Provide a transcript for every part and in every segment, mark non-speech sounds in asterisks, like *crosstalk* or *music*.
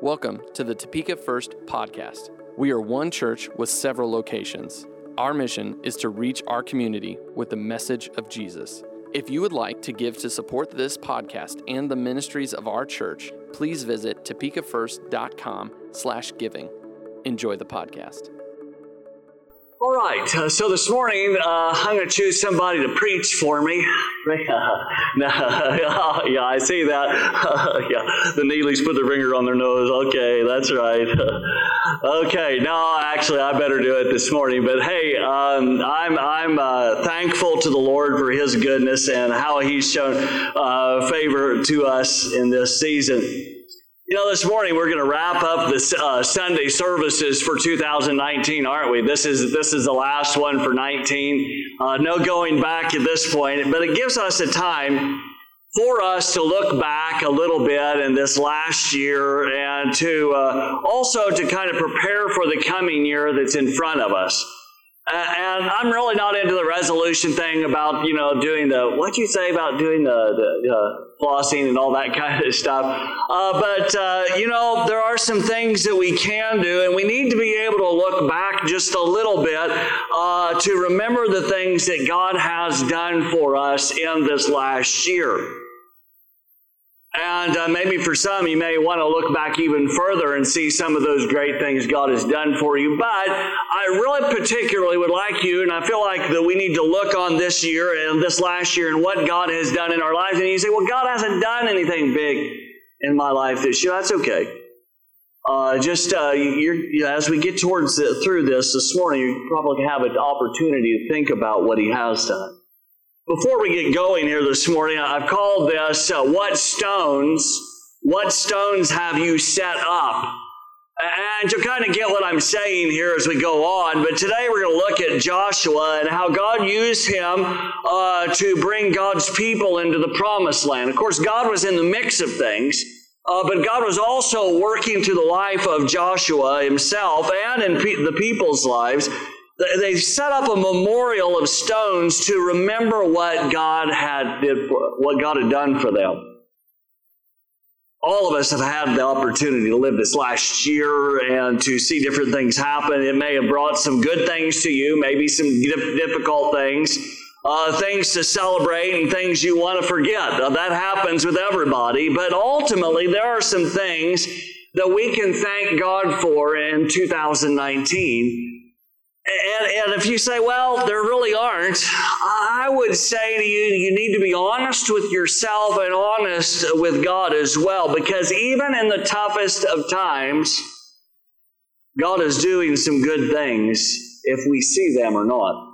Welcome to the Topeka First podcast. We are one church with several locations. Our mission is to reach our community with the message of Jesus. If you would like to give to support this podcast and the ministries of our church, please visit topekafirst.com/giving. Enjoy the podcast. All right, uh, so this morning uh, I'm going to choose somebody to preach for me. *laughs* yeah, I see that. *laughs* yeah, the Neelys put their finger on their nose. Okay, that's right. *laughs* okay, no, actually, I better do it this morning. But hey, um, I'm I'm uh, thankful to the Lord for His goodness and how He's shown uh, favor to us in this season. You know, this morning we're going to wrap up the uh, Sunday services for 2019, aren't we? This is this is the last one for 19. Uh, no going back at this point, but it gives us a time for us to look back a little bit in this last year and to uh, also to kind of prepare for the coming year that's in front of us. And I'm really not into the resolution thing about, you know, doing the, what'd you say about doing the, the flossing and all that *laughs* kind of stuff. Uh, but, uh, you know, there are some things that we can do, and we need to be able to look back just a little bit uh, to remember the things that God has done for us in this last year. And uh, maybe for some, you may want to look back even further and see some of those great things God has done for you. But I really particularly would like you, and I feel like that we need to look on this year and this last year and what God has done in our lives. And you say, well, God hasn't done anything big in my life this year. That's okay. Uh, just uh, you, as we get towards the, through this this morning, you probably have an opportunity to think about what He has done. Before we get going here this morning, I've called this uh, What Stones, What Stones Have You Set Up? And you'll kind of get what I'm saying here as we go on. But today we're going to look at Joshua and how God used him uh, to bring God's people into the promised land. Of course, God was in the mix of things. Uh, but God was also working through the life of Joshua himself and in pe- the people's lives they set up a memorial of stones to remember what God had did what God had done for them. All of us have had the opportunity to live this last year and to see different things happen. It may have brought some good things to you, maybe some difficult things, uh, things to celebrate and things you want to forget. Uh, that happens with everybody, but ultimately there are some things that we can thank God for in 2019 and, and if you say, well, there really aren't, I would say to you, you need to be honest with yourself and honest with God as well, because even in the toughest of times, God is doing some good things if we see them or not.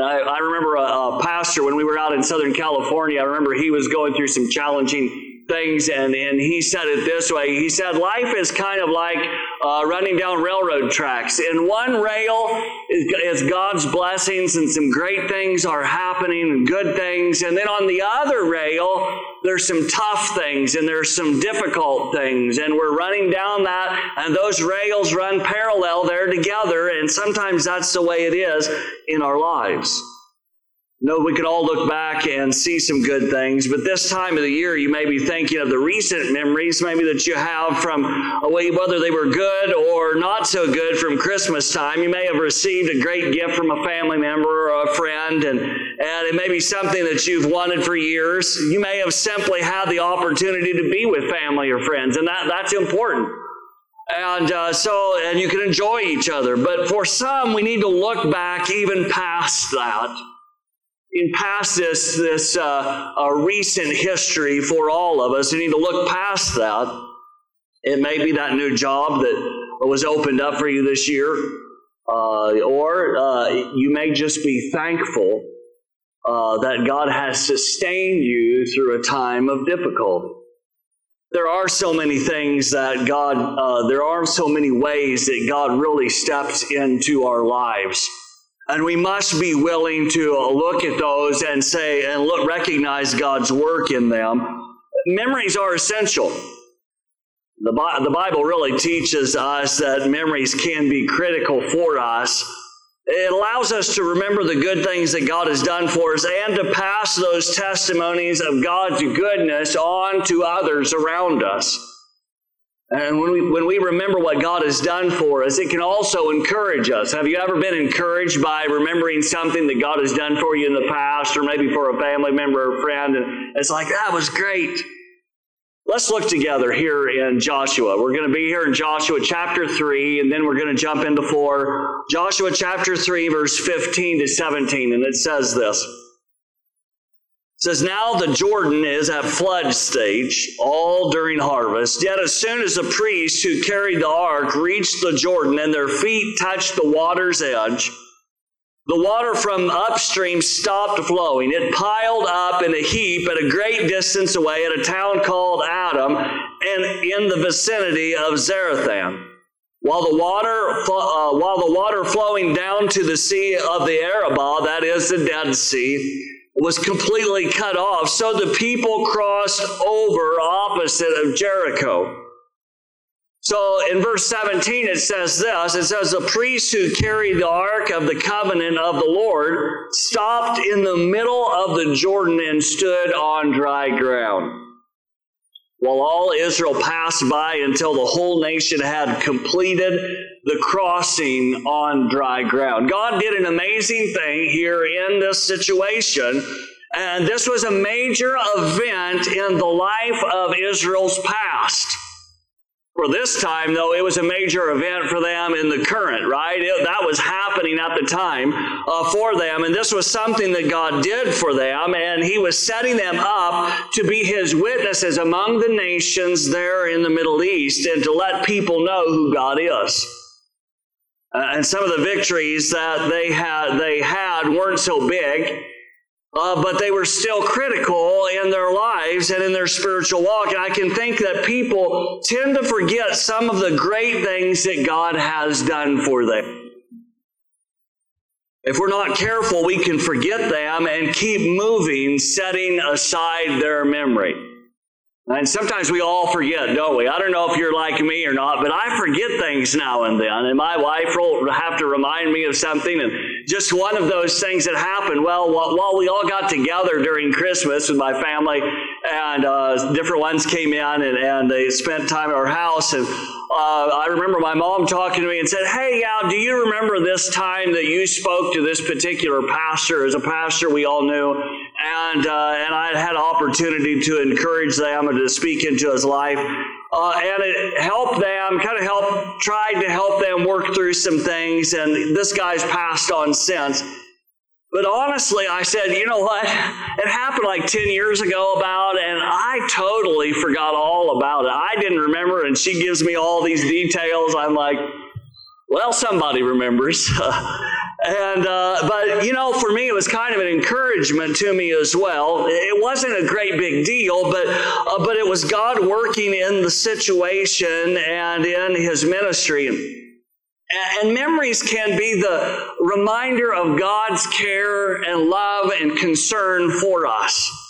I, I remember a, a pastor when we were out in Southern California, I remember he was going through some challenging things, and, and he said it this way. He said, Life is kind of like uh, running down railroad tracks. In one rail is, God's blessings, and some great things are happening, and good things. And then on the other rail, there's some tough things, and there's some difficult things. And we're running down that, and those rails run parallel there together. And sometimes that's the way it is in our lives. No, we could all look back and see some good things, but this time of the year, you may be thinking of the recent memories, maybe that you have from a way whether they were good or not so good from Christmas time. You may have received a great gift from a family member or a friend, and, and it may be something that you've wanted for years. You may have simply had the opportunity to be with family or friends, and that, that's important. And uh, so, and you can enjoy each other. But for some, we need to look back even past that in past this, this uh, uh, recent history for all of us. We need to look past that. It may be that new job that was opened up for you this year, uh, or uh, you may just be thankful uh, that God has sustained you through a time of difficulty. There are so many things that God, uh, there are so many ways that God really steps into our lives. And we must be willing to look at those and say, and look, recognize God's work in them. Memories are essential. The, the Bible really teaches us that memories can be critical for us. It allows us to remember the good things that God has done for us and to pass those testimonies of God's goodness on to others around us. And when we, when we remember what God has done for us, it can also encourage us. Have you ever been encouraged by remembering something that God has done for you in the past, or maybe for a family member or friend? And it's like, that was great. Let's look together here in Joshua. We're going to be here in Joshua chapter 3, and then we're going to jump into 4. Joshua chapter 3, verse 15 to 17, and it says this says, Now the Jordan is at flood stage, all during harvest. Yet as soon as the priests who carried the ark reached the Jordan and their feet touched the water's edge, the water from upstream stopped flowing. It piled up in a heap at a great distance away at a town called Adam and in the vicinity of Zarethan. While the water, uh, while the water flowing down to the sea of the Arabah, that is the Dead Sea, was completely cut off, so the people crossed over opposite of Jericho. So in verse 17 it says this it says, The priests who carried the ark of the covenant of the Lord stopped in the middle of the Jordan and stood on dry ground. While all Israel passed by until the whole nation had completed the crossing on dry ground. God did an amazing thing here in this situation. And this was a major event in the life of Israel's past. For this time, though, it was a major event for them in the current, right? It, that was happening at the time uh, for them. And this was something that God did for them. And He was setting them up to be His witnesses among the nations there in the Middle East and to let people know who God is. Uh, and some of the victories that they had, they had weren't so big. Uh, but they were still critical in their lives and in their spiritual walk. And I can think that people tend to forget some of the great things that God has done for them. If we're not careful, we can forget them and keep moving, setting aside their memory. And sometimes we all forget, don't we? I don't know if you're like me or not, but I forget things now and then. And my wife will have to remind me of something. And just one of those things that happened, well, while we all got together during Christmas with my family, and uh, different ones came in and, and they spent time at our house. And uh, I remember my mom talking to me and said, Hey, yeah, do you remember this time that you spoke to this particular pastor? As a pastor we all knew. And, uh, and I had an opportunity to encourage them and to speak into his life. Uh, and it helped them, kind of helped, tried to help them work through some things. And this guy's passed on since. But honestly, I said, you know what? It happened like 10 years ago about, and I totally forgot all about it. I didn't remember, and she gives me all these details. I'm like, well, somebody remembers. *laughs* and, uh, but, you know, for me, it was kind of an encouragement to me as well. It wasn't a great big deal, but, uh, but it was God working in the situation and in his ministry. And memories can be the reminder of God's care and love and concern for us.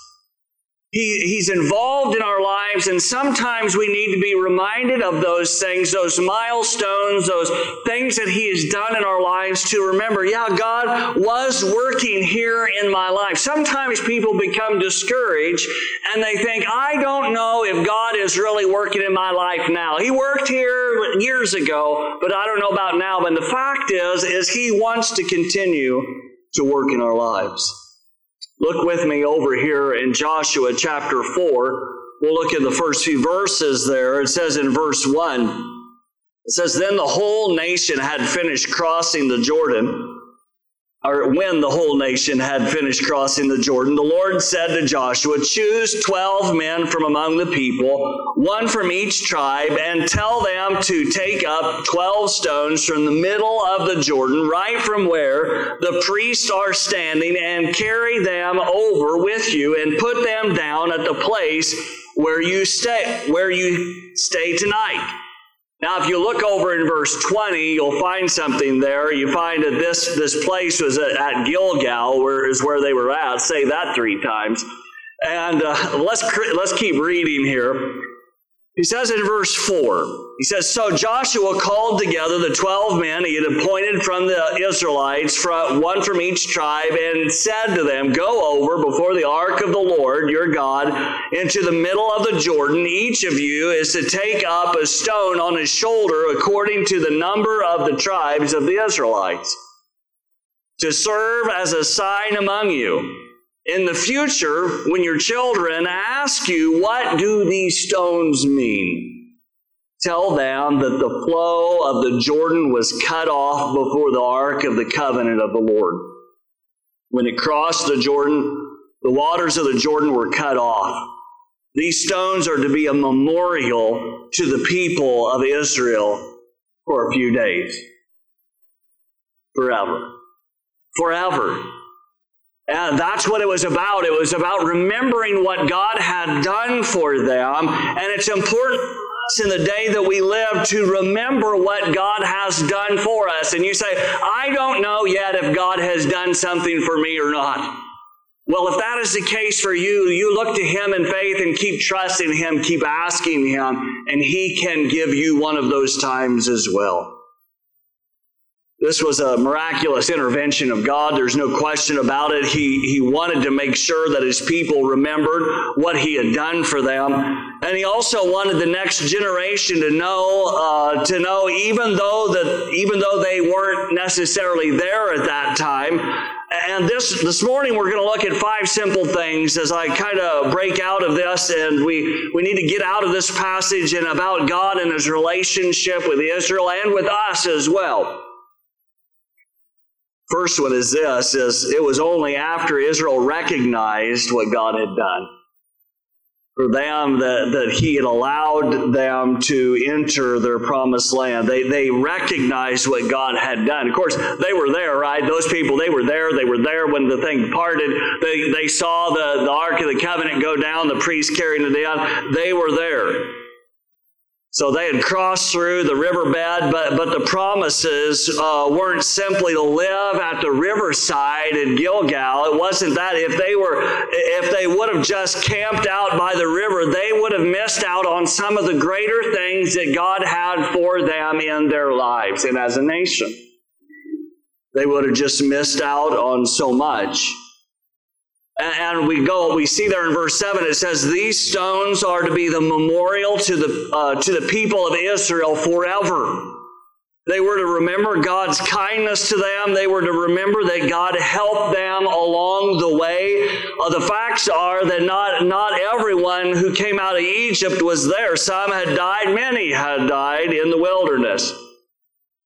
He, he's involved in our lives, and sometimes we need to be reminded of those things, those milestones, those things that He has done in our lives to remember, yeah, God was working here in my life. Sometimes people become discouraged and they think, I don't know if God is really working in my life now. He worked here years ago, but I don't know about now. But the fact is, is He wants to continue to work in our lives. Look with me over here in Joshua chapter 4. We'll look at the first few verses there. It says in verse 1, it says, Then the whole nation had finished crossing the Jordan or when the whole nation had finished crossing the Jordan, the Lord said to Joshua, Choose 12 men from among the people, one from each tribe, and tell them to take up 12 stones from the middle of the Jordan, right from where the priests are standing, and carry them over with you, and put them down at the place where you stay, where you stay tonight. Now, if you look over in verse 20, you'll find something there. You find that this, this place was at, at Gilgal, where is where they were at. Say that three times. And uh, let's, let's keep reading here. He says in verse 4, he says, So Joshua called together the 12 men he had appointed from the Israelites, one from each tribe, and said to them, Go over before the ark of the Lord your God into the middle of the Jordan. Each of you is to take up a stone on his shoulder according to the number of the tribes of the Israelites, to serve as a sign among you. In the future, when your children ask you, What do these stones mean? Tell them that the flow of the Jordan was cut off before the ark of the covenant of the Lord. When it crossed the Jordan, the waters of the Jordan were cut off. These stones are to be a memorial to the people of Israel for a few days. Forever. Forever. And that's what it was about. It was about remembering what God had done for them. And it's important in the day that we live to remember what God has done for us. And you say, I don't know yet if God has done something for me or not. Well, if that is the case for you, you look to Him in faith and keep trusting Him, keep asking Him, and He can give you one of those times as well. This was a miraculous intervention of God. There's no question about it. He, he wanted to make sure that his people remembered what he had done for them. And he also wanted the next generation to know, uh, to know even though that, even though they weren't necessarily there at that time. And this, this morning we're going to look at five simple things as I kind of break out of this and we, we need to get out of this passage and about God and his relationship with Israel and with us as well. First one is this is it was only after Israel recognized what God had done for them that, that he had allowed them to enter their promised land. They, they recognized what God had done. Of course, they were there, right? Those people, they were there. They were there when the thing parted. They, they saw the, the Ark of the Covenant go down, the priest carrying it down. They were there. So they had crossed through the riverbed, but, but the promises uh, weren't simply to live at the riverside in Gilgal. It wasn't that. If they were, if they would have just camped out by the river, they would have missed out on some of the greater things that God had for them in their lives and as a nation. They would have just missed out on so much. And we go, we see there in verse 7, it says, These stones are to be the memorial to the, uh, to the people of Israel forever. They were to remember God's kindness to them. They were to remember that God helped them along the way. Uh, the facts are that not, not everyone who came out of Egypt was there. Some had died, many had died in the wilderness.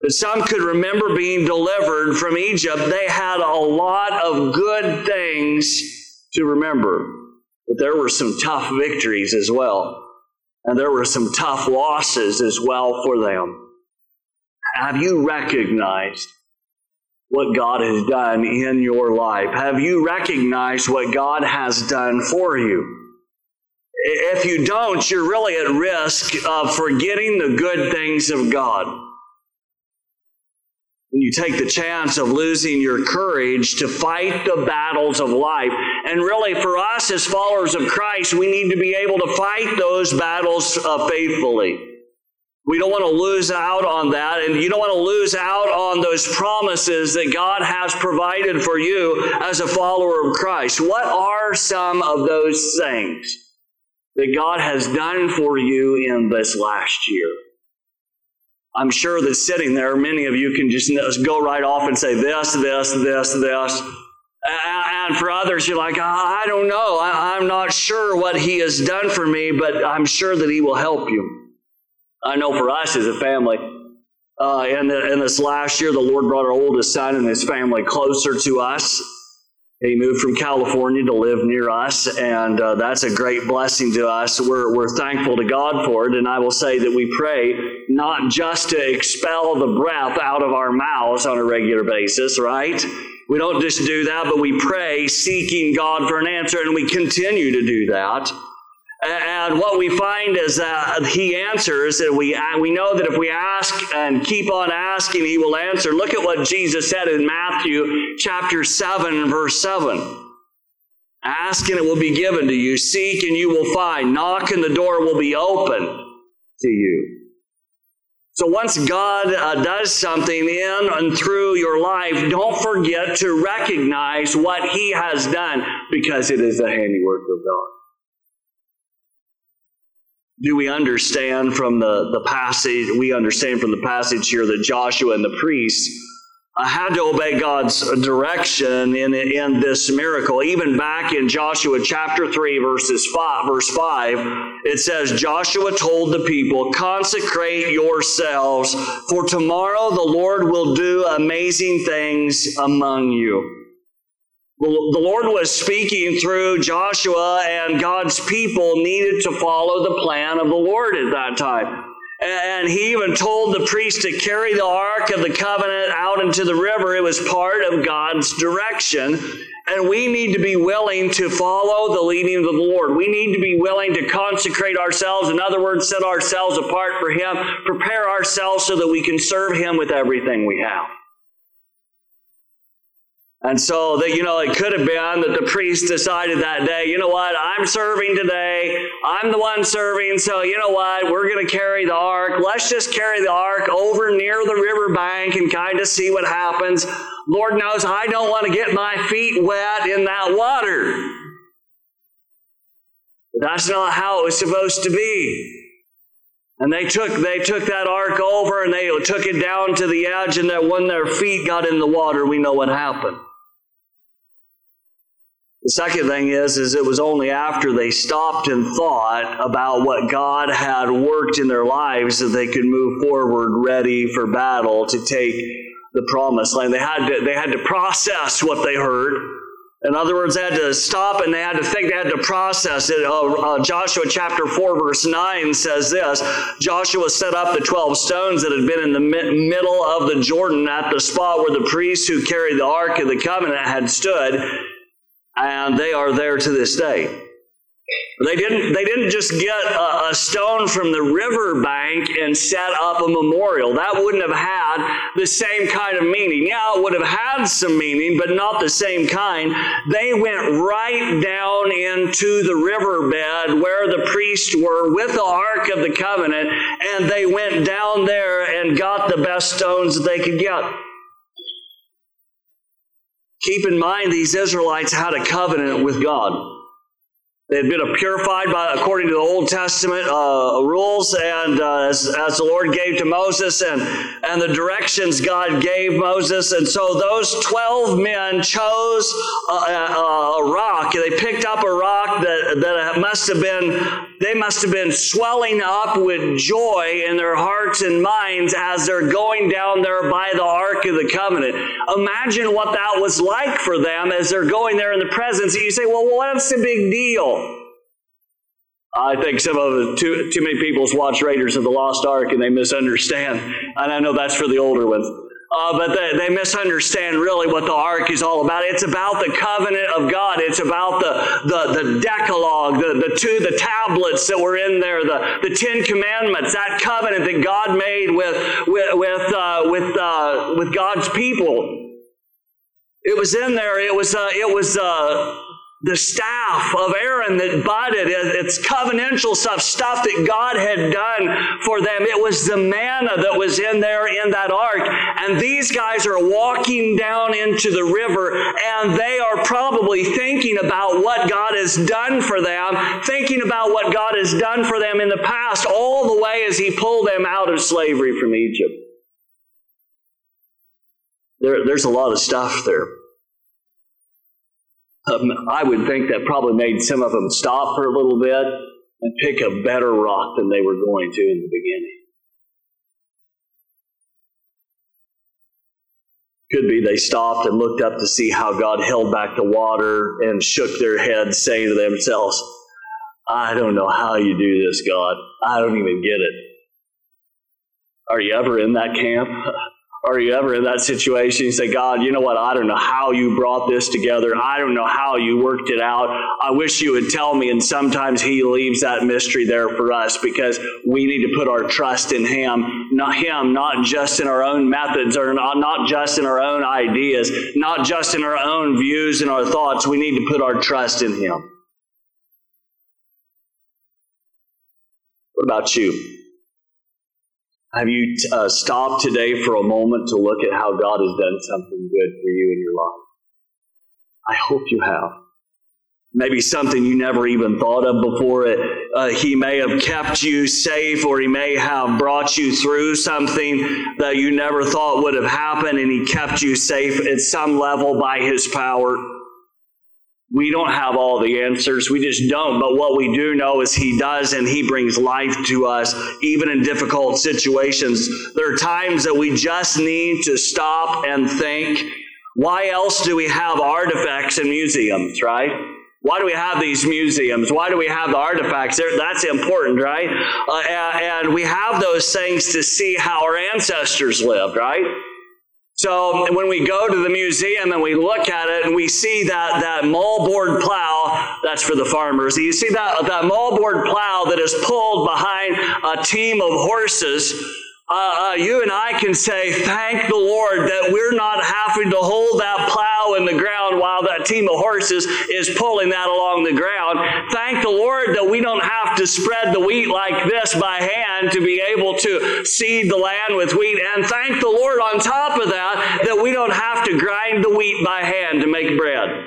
But some could remember being delivered from Egypt. They had a lot of good things to remember. that there were some tough victories as well. And there were some tough losses as well for them. Have you recognized what God has done in your life? Have you recognized what God has done for you? If you don't, you're really at risk of forgetting the good things of God you take the chance of losing your courage to fight the battles of life. And really, for us as followers of Christ, we need to be able to fight those battles uh, faithfully. We don't want to lose out on that, and you don't want to lose out on those promises that God has provided for you as a follower of Christ. What are some of those things that God has done for you in this last year? I'm sure that sitting there, many of you can just go right off and say this, this, this, this. And for others, you're like, I don't know. I'm not sure what He has done for me, but I'm sure that He will help you. I know for us as a family, uh, in, the, in this last year, the Lord brought our oldest son and his family closer to us. He moved from California to live near us, and uh, that's a great blessing to us. We're, we're thankful to God for it, and I will say that we pray not just to expel the breath out of our mouths on a regular basis, right? We don't just do that, but we pray seeking God for an answer, and we continue to do that. And what we find is that he answers, and we, we know that if we ask and keep on asking, he will answer. Look at what Jesus said in Matthew chapter 7, verse 7. Ask and it will be given to you. Seek and you will find. Knock and the door will be open. to you. So once God uh, does something in and through your life, don't forget to recognize what He has done because it is the handiwork of God. Do we understand from the, the passage, we understand from the passage here that Joshua and the priests uh, had to obey God's direction in, in this miracle. Even back in Joshua chapter 3, verses 5, verse 5, it says, Joshua told the people, Consecrate yourselves, for tomorrow the Lord will do amazing things among you. The Lord was speaking through Joshua, and God's people needed to follow the plan of the Lord at that time. And he even told the priest to carry the Ark of the Covenant out into the river. It was part of God's direction. And we need to be willing to follow the leading of the Lord. We need to be willing to consecrate ourselves. In other words, set ourselves apart for Him, prepare ourselves so that we can serve Him with everything we have. And so that, you know, it could have been that the priest decided that day, you know what, I'm serving today. I'm the one serving. So, you know what, we're going to carry the ark. Let's just carry the ark over near the riverbank and kind of see what happens. Lord knows I don't want to get my feet wet in that water. But that's not how it was supposed to be. And they took they took that ark over and they took it down to the edge, and that when their feet got in the water, we know what happened. The second thing is, is it was only after they stopped and thought about what God had worked in their lives that they could move forward ready for battle to take the promised land. They had to, they had to process what they heard. In other words, they had to stop and they had to think, they had to process it. Uh, uh, Joshua chapter 4, verse 9 says this Joshua set up the 12 stones that had been in the mi- middle of the Jordan at the spot where the priests who carried the Ark of the Covenant had stood and they are there to this day. They didn't, they didn't just get a, a, stone from the riverbank and set up a memorial. That wouldn't have had the same kind of meaning. Yeah, it would have had some meaning, but not the same kind. They went right down into the riverbed where the priests were with the Ark of the Covenant, and they went down there and got the best stones that they could get. Keep in mind, these Israelites had a covenant with God. They had been purified by, according to the Old Testament uh, rules, and uh, as, as the Lord gave to Moses, and, and the directions God gave Moses. And so those 12 men chose a, a, a rock. They picked up a rock that, that must have been, they must have been swelling up with joy in their hearts and minds as they're going down there by the Ark of the Covenant. Imagine what that was like for them as they're going there in the presence. You say, well, what's the big deal? I think some of the too too many people's watch Raiders of the Lost Ark and they misunderstand. And I know that's for the older ones. Uh, but they, they, misunderstand really what the ark is all about. It's about the covenant of God. It's about the, the, the Decalogue, the, the two, the tablets that were in there, the, the Ten Commandments, that covenant that God made with, with, with, uh, with, uh, with God's people. It was in there. It was, uh, it was, uh, the staff of Aaron that budded. It's covenantal stuff, stuff that God had done for them. It was the manna that was in there in that ark. And these guys are walking down into the river and they are probably thinking about what God has done for them, thinking about what God has done for them in the past, all the way as He pulled them out of slavery from Egypt. There, there's a lot of stuff there. Um, I would think that probably made some of them stop for a little bit and pick a better rock than they were going to in the beginning. Could be they stopped and looked up to see how God held back the water and shook their heads, saying to themselves, I don't know how you do this, God. I don't even get it. Are you ever in that camp? Are you ever in that situation? You say, God, you know what? I don't know how you brought this together. I don't know how you worked it out. I wish you would tell me. And sometimes He leaves that mystery there for us because we need to put our trust in Him, not Him, not just in our own methods or not, not just in our own ideas, not just in our own views and our thoughts. We need to put our trust in Him. What about you? Have you uh, stopped today for a moment to look at how God has done something good for you in your life? I hope you have. Maybe something you never even thought of before. It, uh, he may have kept you safe, or he may have brought you through something that you never thought would have happened, and he kept you safe at some level by his power. We don't have all the answers. We just don't. But what we do know is He does, and He brings life to us, even in difficult situations. There are times that we just need to stop and think why else do we have artifacts in museums, right? Why do we have these museums? Why do we have the artifacts? That's important, right? Uh, and, and we have those things to see how our ancestors lived, right? So when we go to the museum and we look at it and we see that, that moldboard plow, that's for the farmers. You see that, that moldboard plow that is pulled behind a team of horses. Uh, uh, you and I can say, thank the Lord that we're not having to hold that plow in the ground while that team of horses is pulling that along the ground. Thank the Lord that we don't have to spread the wheat like this by hand to be able to seed the land with wheat. And thank the Lord on top of that that we don't have to grind the wheat by hand to make bread. Of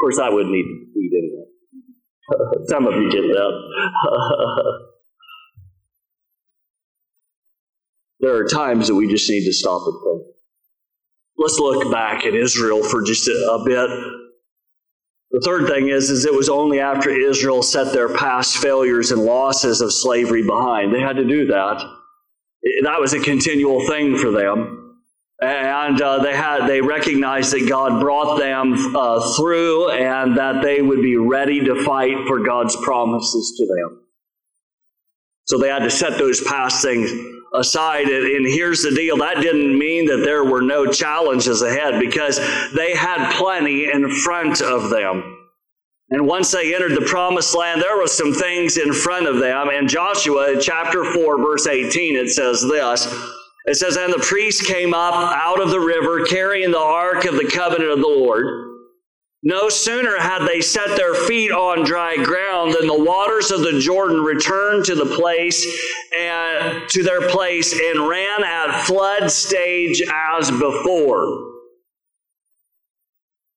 course, I wouldn't eat wheat anyway. *laughs* Some of you get that. *laughs* there are times that we just need to stop and think. Let's look back at Israel for just a, bit. The third thing is, is it was only after Israel set their past failures and losses of slavery behind. They had to do that. That was a continual thing for them. And uh, they had they recognized that God brought them uh, through and that they would be ready to fight for God's promises to them. So they had to set those past things aside. And here's the deal that didn't mean that there were no challenges ahead because they had plenty in front of them. And once they entered the promised land, there were some things in front of them. In Joshua chapter 4, verse 18, it says this. It says, And the priest came up out of the river carrying the ark of the covenant of the Lord. No sooner had they set their feet on dry ground than the waters of the Jordan returned to the place and to their place and ran at flood stage as before.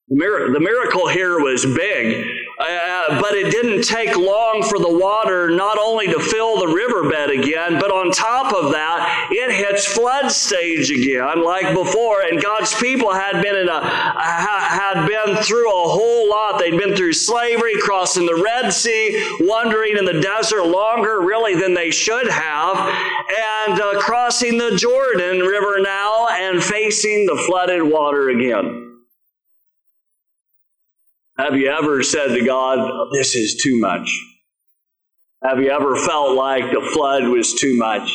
The miracle here was big. Uh, but it didn't take long for the water not only to fill the riverbed again, but on top of that, it hits flood stage again, like before. And God's people had been in a had been through a whole lot. They'd been through slavery, crossing the Red Sea, wandering in the desert longer, really, than they should have, and uh, crossing the Jordan River now and facing the flooded water again. Have you ever said to God, This is too much? Have you ever felt like the flood was too much?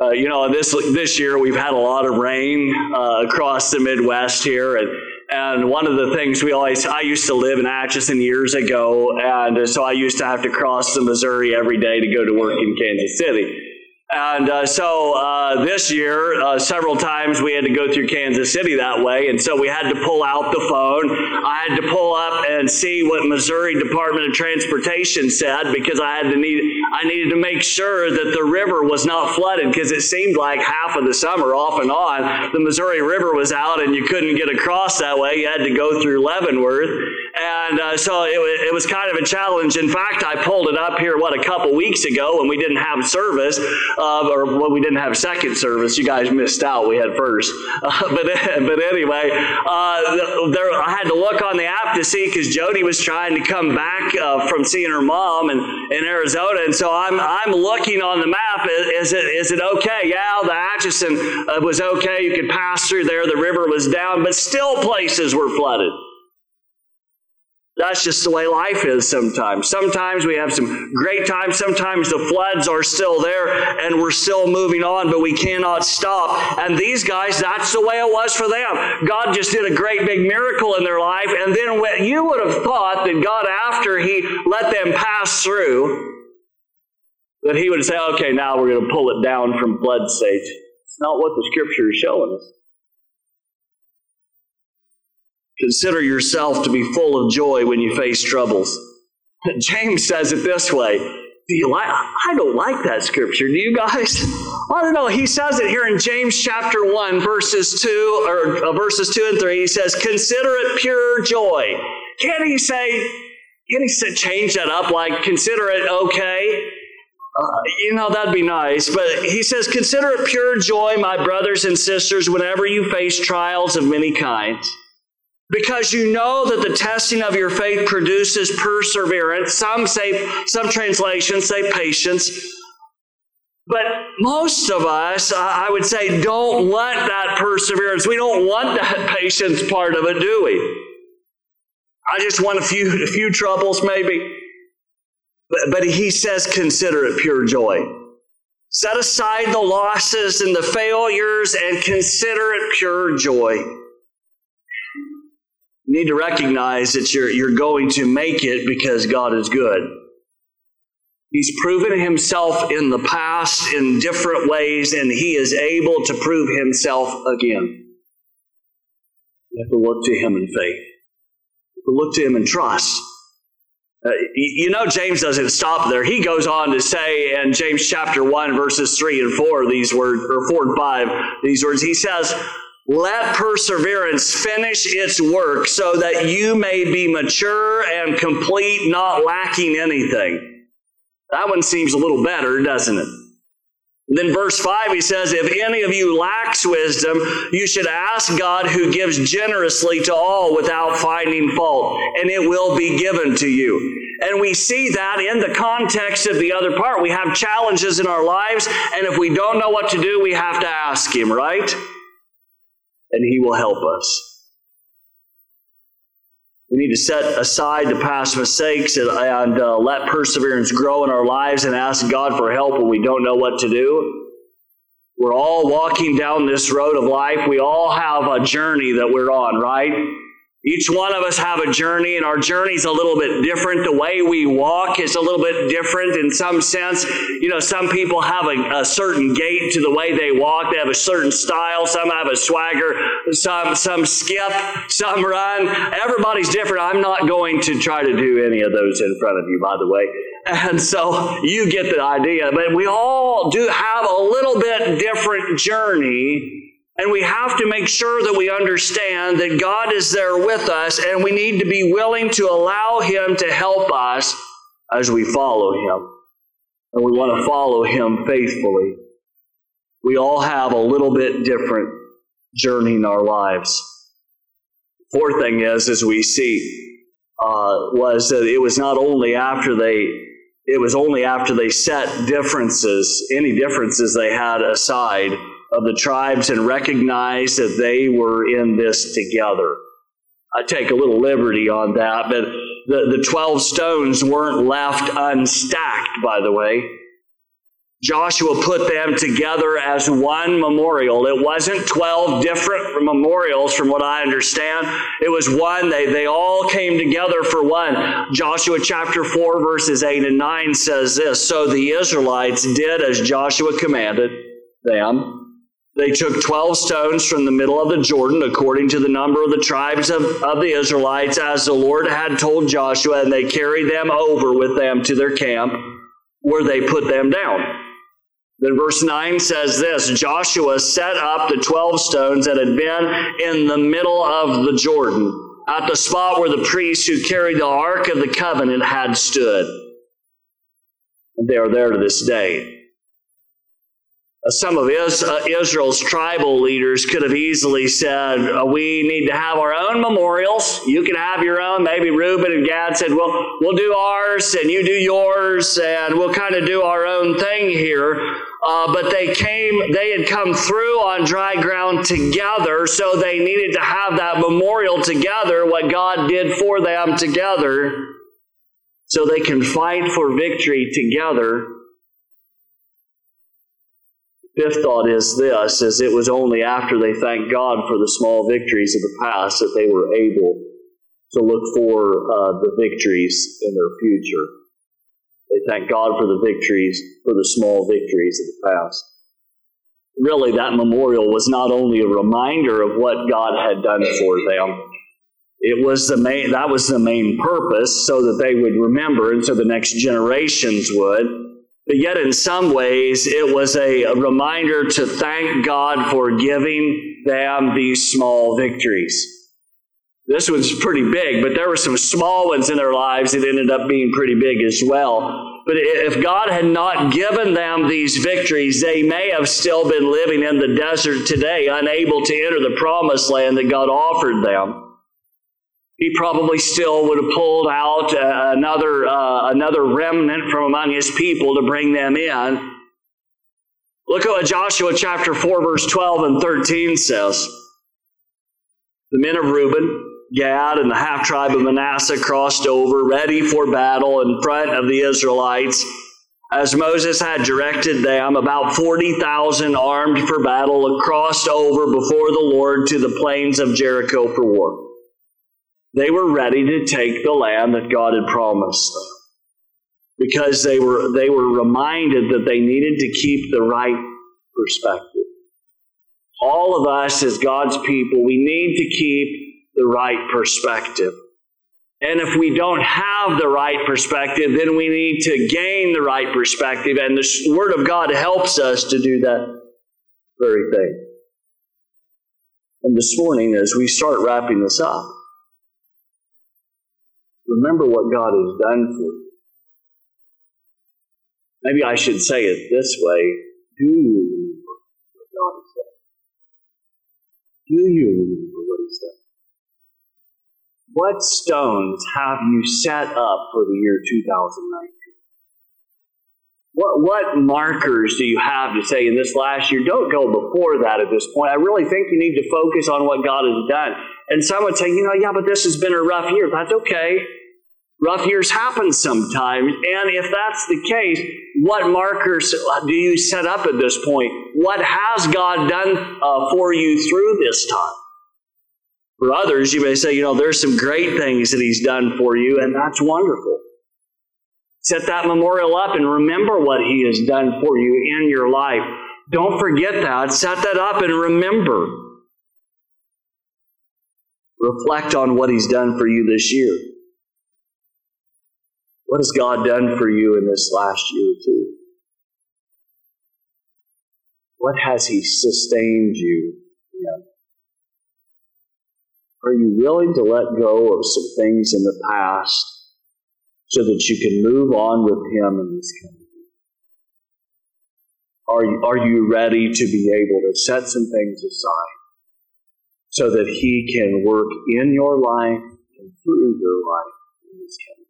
Uh, you know, this this year we've had a lot of rain uh, across the Midwest here, and and one of the things we always I used to live in Atchison years ago, and so I used to have to cross the Missouri every day to go to work in Kansas City. And uh, so uh, this year, uh, several times we had to go through Kansas City that way, and so we had to pull out the phone. I had to pull up and see what Missouri Department of Transportation said because I had to need I needed to make sure that the river was not flooded because it seemed like half of the summer, off and on, the Missouri River was out and you couldn't get across that way. You had to go through Leavenworth, and uh, so it, it was kind of a challenge. In fact, I pulled it up here what a couple weeks ago when we didn't have service uh, or when we didn't have second service. You guys missed out. We had first. *laughs* Uh, but, *laughs* but anyway, uh, there, I had to look on the app to see because Jody was trying to come back uh, from seeing her mom in, in Arizona. And so I'm, I'm looking on the map. Is it, is it okay? Yeah, the Atchison uh, was okay. You could pass through there. The river was down, but still places were flooded. That's just the way life is sometimes. Sometimes we have some great times. Sometimes the floods are still there and we're still moving on, but we cannot stop. And these guys, that's the way it was for them. God just did a great big miracle in their life. And then you would have thought that God, after He let them pass through, that He would say, okay, now we're going to pull it down from flood stage. It's not what the scripture is showing us. Consider yourself to be full of joy when you face troubles. James says it this way Do you like? I don't like that scripture. Do you guys? I don't know. He says it here in James chapter one, verses two or uh, verses two and three. He says, "Consider it pure joy." Can he say? Can he say, change that up? Like, consider it okay? Uh, you know, that'd be nice. But he says, Consider it pure joy, my brothers and sisters, whenever you face trials of many kinds because you know that the testing of your faith produces perseverance. Some say, some translations say patience. But most of us, I would say, don't want that perseverance. We don't want that *laughs* patience part of it, do we? I just want a few, *laughs* a few troubles, maybe. But, but he says, consider it pure joy. Set aside the losses and the failures and consider it pure joy. Need to recognize that you're, you're going to make it because God is good. He's proven himself in the past in different ways, and he is able to prove himself again. You have to look to him in faith. look to him in trust. Uh, you know, James doesn't stop there. He goes on to say in James chapter 1, verses 3 and 4, these words, or 4 and 5, these words, he says, let perseverance finish its work so that you may be mature and complete, not lacking anything. That one seems a little better, doesn't it? then verse 5 he says, If any of you lacks wisdom, you should ask God who gives generously to all without finding fault, and it will be given to you. And we see that in the context of the other part. We have challenges in our lives, and if we don't know what to do, we have to ask Him, right? And He will help us. We need to set aside the past mistakes and, and uh, let perseverance grow in our lives and ask God for help when we don't know what to do. We're all walking down this road of life. We all have a journey that we're on, right? Each one of us have a journey, and our journey is a little bit different. The way we walk is a little bit different in some sense. You know, some people have a, a, certain gait to the way they walk. They have a certain style. Some have a swagger. Some some skip. Some run. Everybody's different. I'm not going to try to do any of those in front of you, by the way. And so you get the idea. But we all do have a little bit different journey and we have to make sure that we understand that God is there with us, and we need to be willing to allow Him to help us as we follow Him. And we want to follow Him faithfully. We all have a little bit different journey in our lives. Fourth thing is, as we see, uh, was that it was not only after they it was only after they set differences, any differences they had aside, of the tribes and recognize that they were in this together. I take a little liberty on that, but the, the 12 stones weren't left unstacked, by the way. Joshua put them together as one memorial. It wasn't 12 different memorials, from what I understand. It was one. They, they all came together for one. Joshua chapter 4, verses 8 and 9 says this So the Israelites did as Joshua commanded them they took 12 stones from the middle of the Jordan, according to the number of the tribes of, of the Israelites, as the Lord had told Joshua, and they carried them over with them to their camp, where they put them down. Then verse 9 says this Joshua set up the 12 stones that had been in the middle of the Jordan, at the spot where the priests who carried the Ark of the Covenant had stood. They are there to this day. Uh, some of uh, Israel's tribal leaders could have easily said, uh, We need to have our own memorials. You can have your own. Maybe Reuben and Gad said, Well, we'll do ours and you do yours, and we'll kind of do our own thing here. Uh, but they came, they had come through on dry ground together, so they needed to have that memorial together, what God did for them together, so they can fight for victory together Fifth thought is this, is it was only after they thanked God for the small victories of the past that they were able to look for uh, the victories in their future. They thank God for the victories, for the small victories of the past. Really, that memorial was not only a reminder of what God had done for them, It was the main, that was the main purpose, so that they would remember and so the next generations would. But yet, in some ways, it was a, reminder to thank God for giving them these small victories. This was pretty big, but there were some small ones in their lives that ended up being pretty big as well. But if God had not given them these victories, they may have still been living in the desert today, unable to enter the promised land that God offered them he probably still would have pulled out uh, another, uh, another remnant from among his people to bring them in. Look at what Joshua chapter 4, verse 12 and 13 says. The men of Reuben, Gad, and the half tribe of Manasseh crossed over, ready for battle in front of the Israelites. As Moses had directed them, about 40,000 armed for battle crossed over before the Lord to the plains of Jericho for war. They were ready to take the land that God had promised them because they were, they were reminded that they needed to keep the right perspective. All of us, as God's people, we need to keep the right perspective. And if we don't have the right perspective, then we need to gain the right perspective. And the Word of God helps us to do that very thing. And this morning, as we start wrapping this up, Remember what God has done for you. Maybe I should say it this way. Do you remember what God has done? Do you remember what He's done? What stones have you set up for the year 2019? What, what markers do you have to say in this last year? Don't go before that at this point. I really think you need to focus on what God has done. And some would say, you know, yeah, but this has been a rough year. That's okay. Rough years happen sometimes. And if that's the case, what markers do you set up at this point? What has God done uh, for you through this time? For others, you may say, you know, there's some great things that He's done for you, and that's wonderful. Set that memorial up and remember what He has done for you in your life. Don't forget that. Set that up and remember. Reflect on what He's done for you this year. What has God done for you in this last year two? What has He sustained you in? Are you willing to let go of some things in the past so that you can move on with Him in this coming are you, are you ready to be able to set some things aside so that He can work in your life and through your life in this coming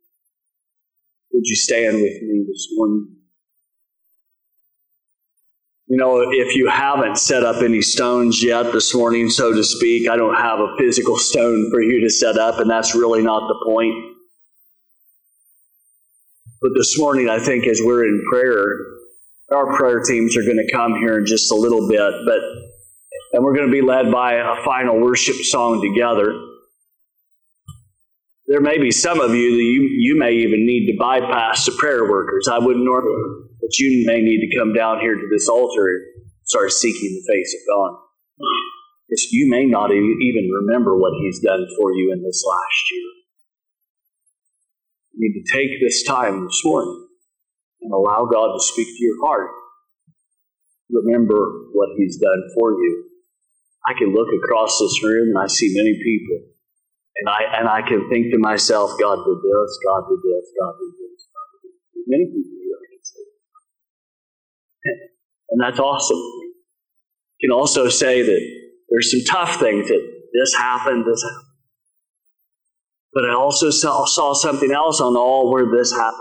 would you stand with me this morning? You know, if you haven't set up any stones yet this morning, so to speak, I don't have a physical stone for you to set up, and that's really not the point. But this morning, I think as we're in prayer, our prayer teams are going to come here in just a little bit, but and we're going to be led by a final worship song together. There may be some of you that you, you may even need to bypass the prayer workers. I wouldn't normally, but you may need to come down here to this altar and start seeking the face of God. You may not even remember what He's done for you in this last year. You need to take this time this morning and allow God to speak to your heart. Remember what He's done for you. I can look across this room and I see many people and I and I can think to myself, God did this, God did this, God did this, this. Many people here can say. And that's awesome. You can also say that there's some tough things that this happened, this happened. But I also saw, saw something else on all where this happened.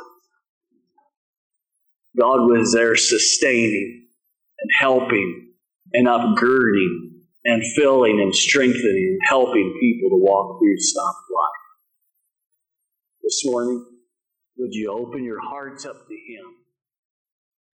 God was there sustaining and helping and upgirding and filling and strengthening and helping people to walk through stuff life. This morning, would you open your hearts up to Him?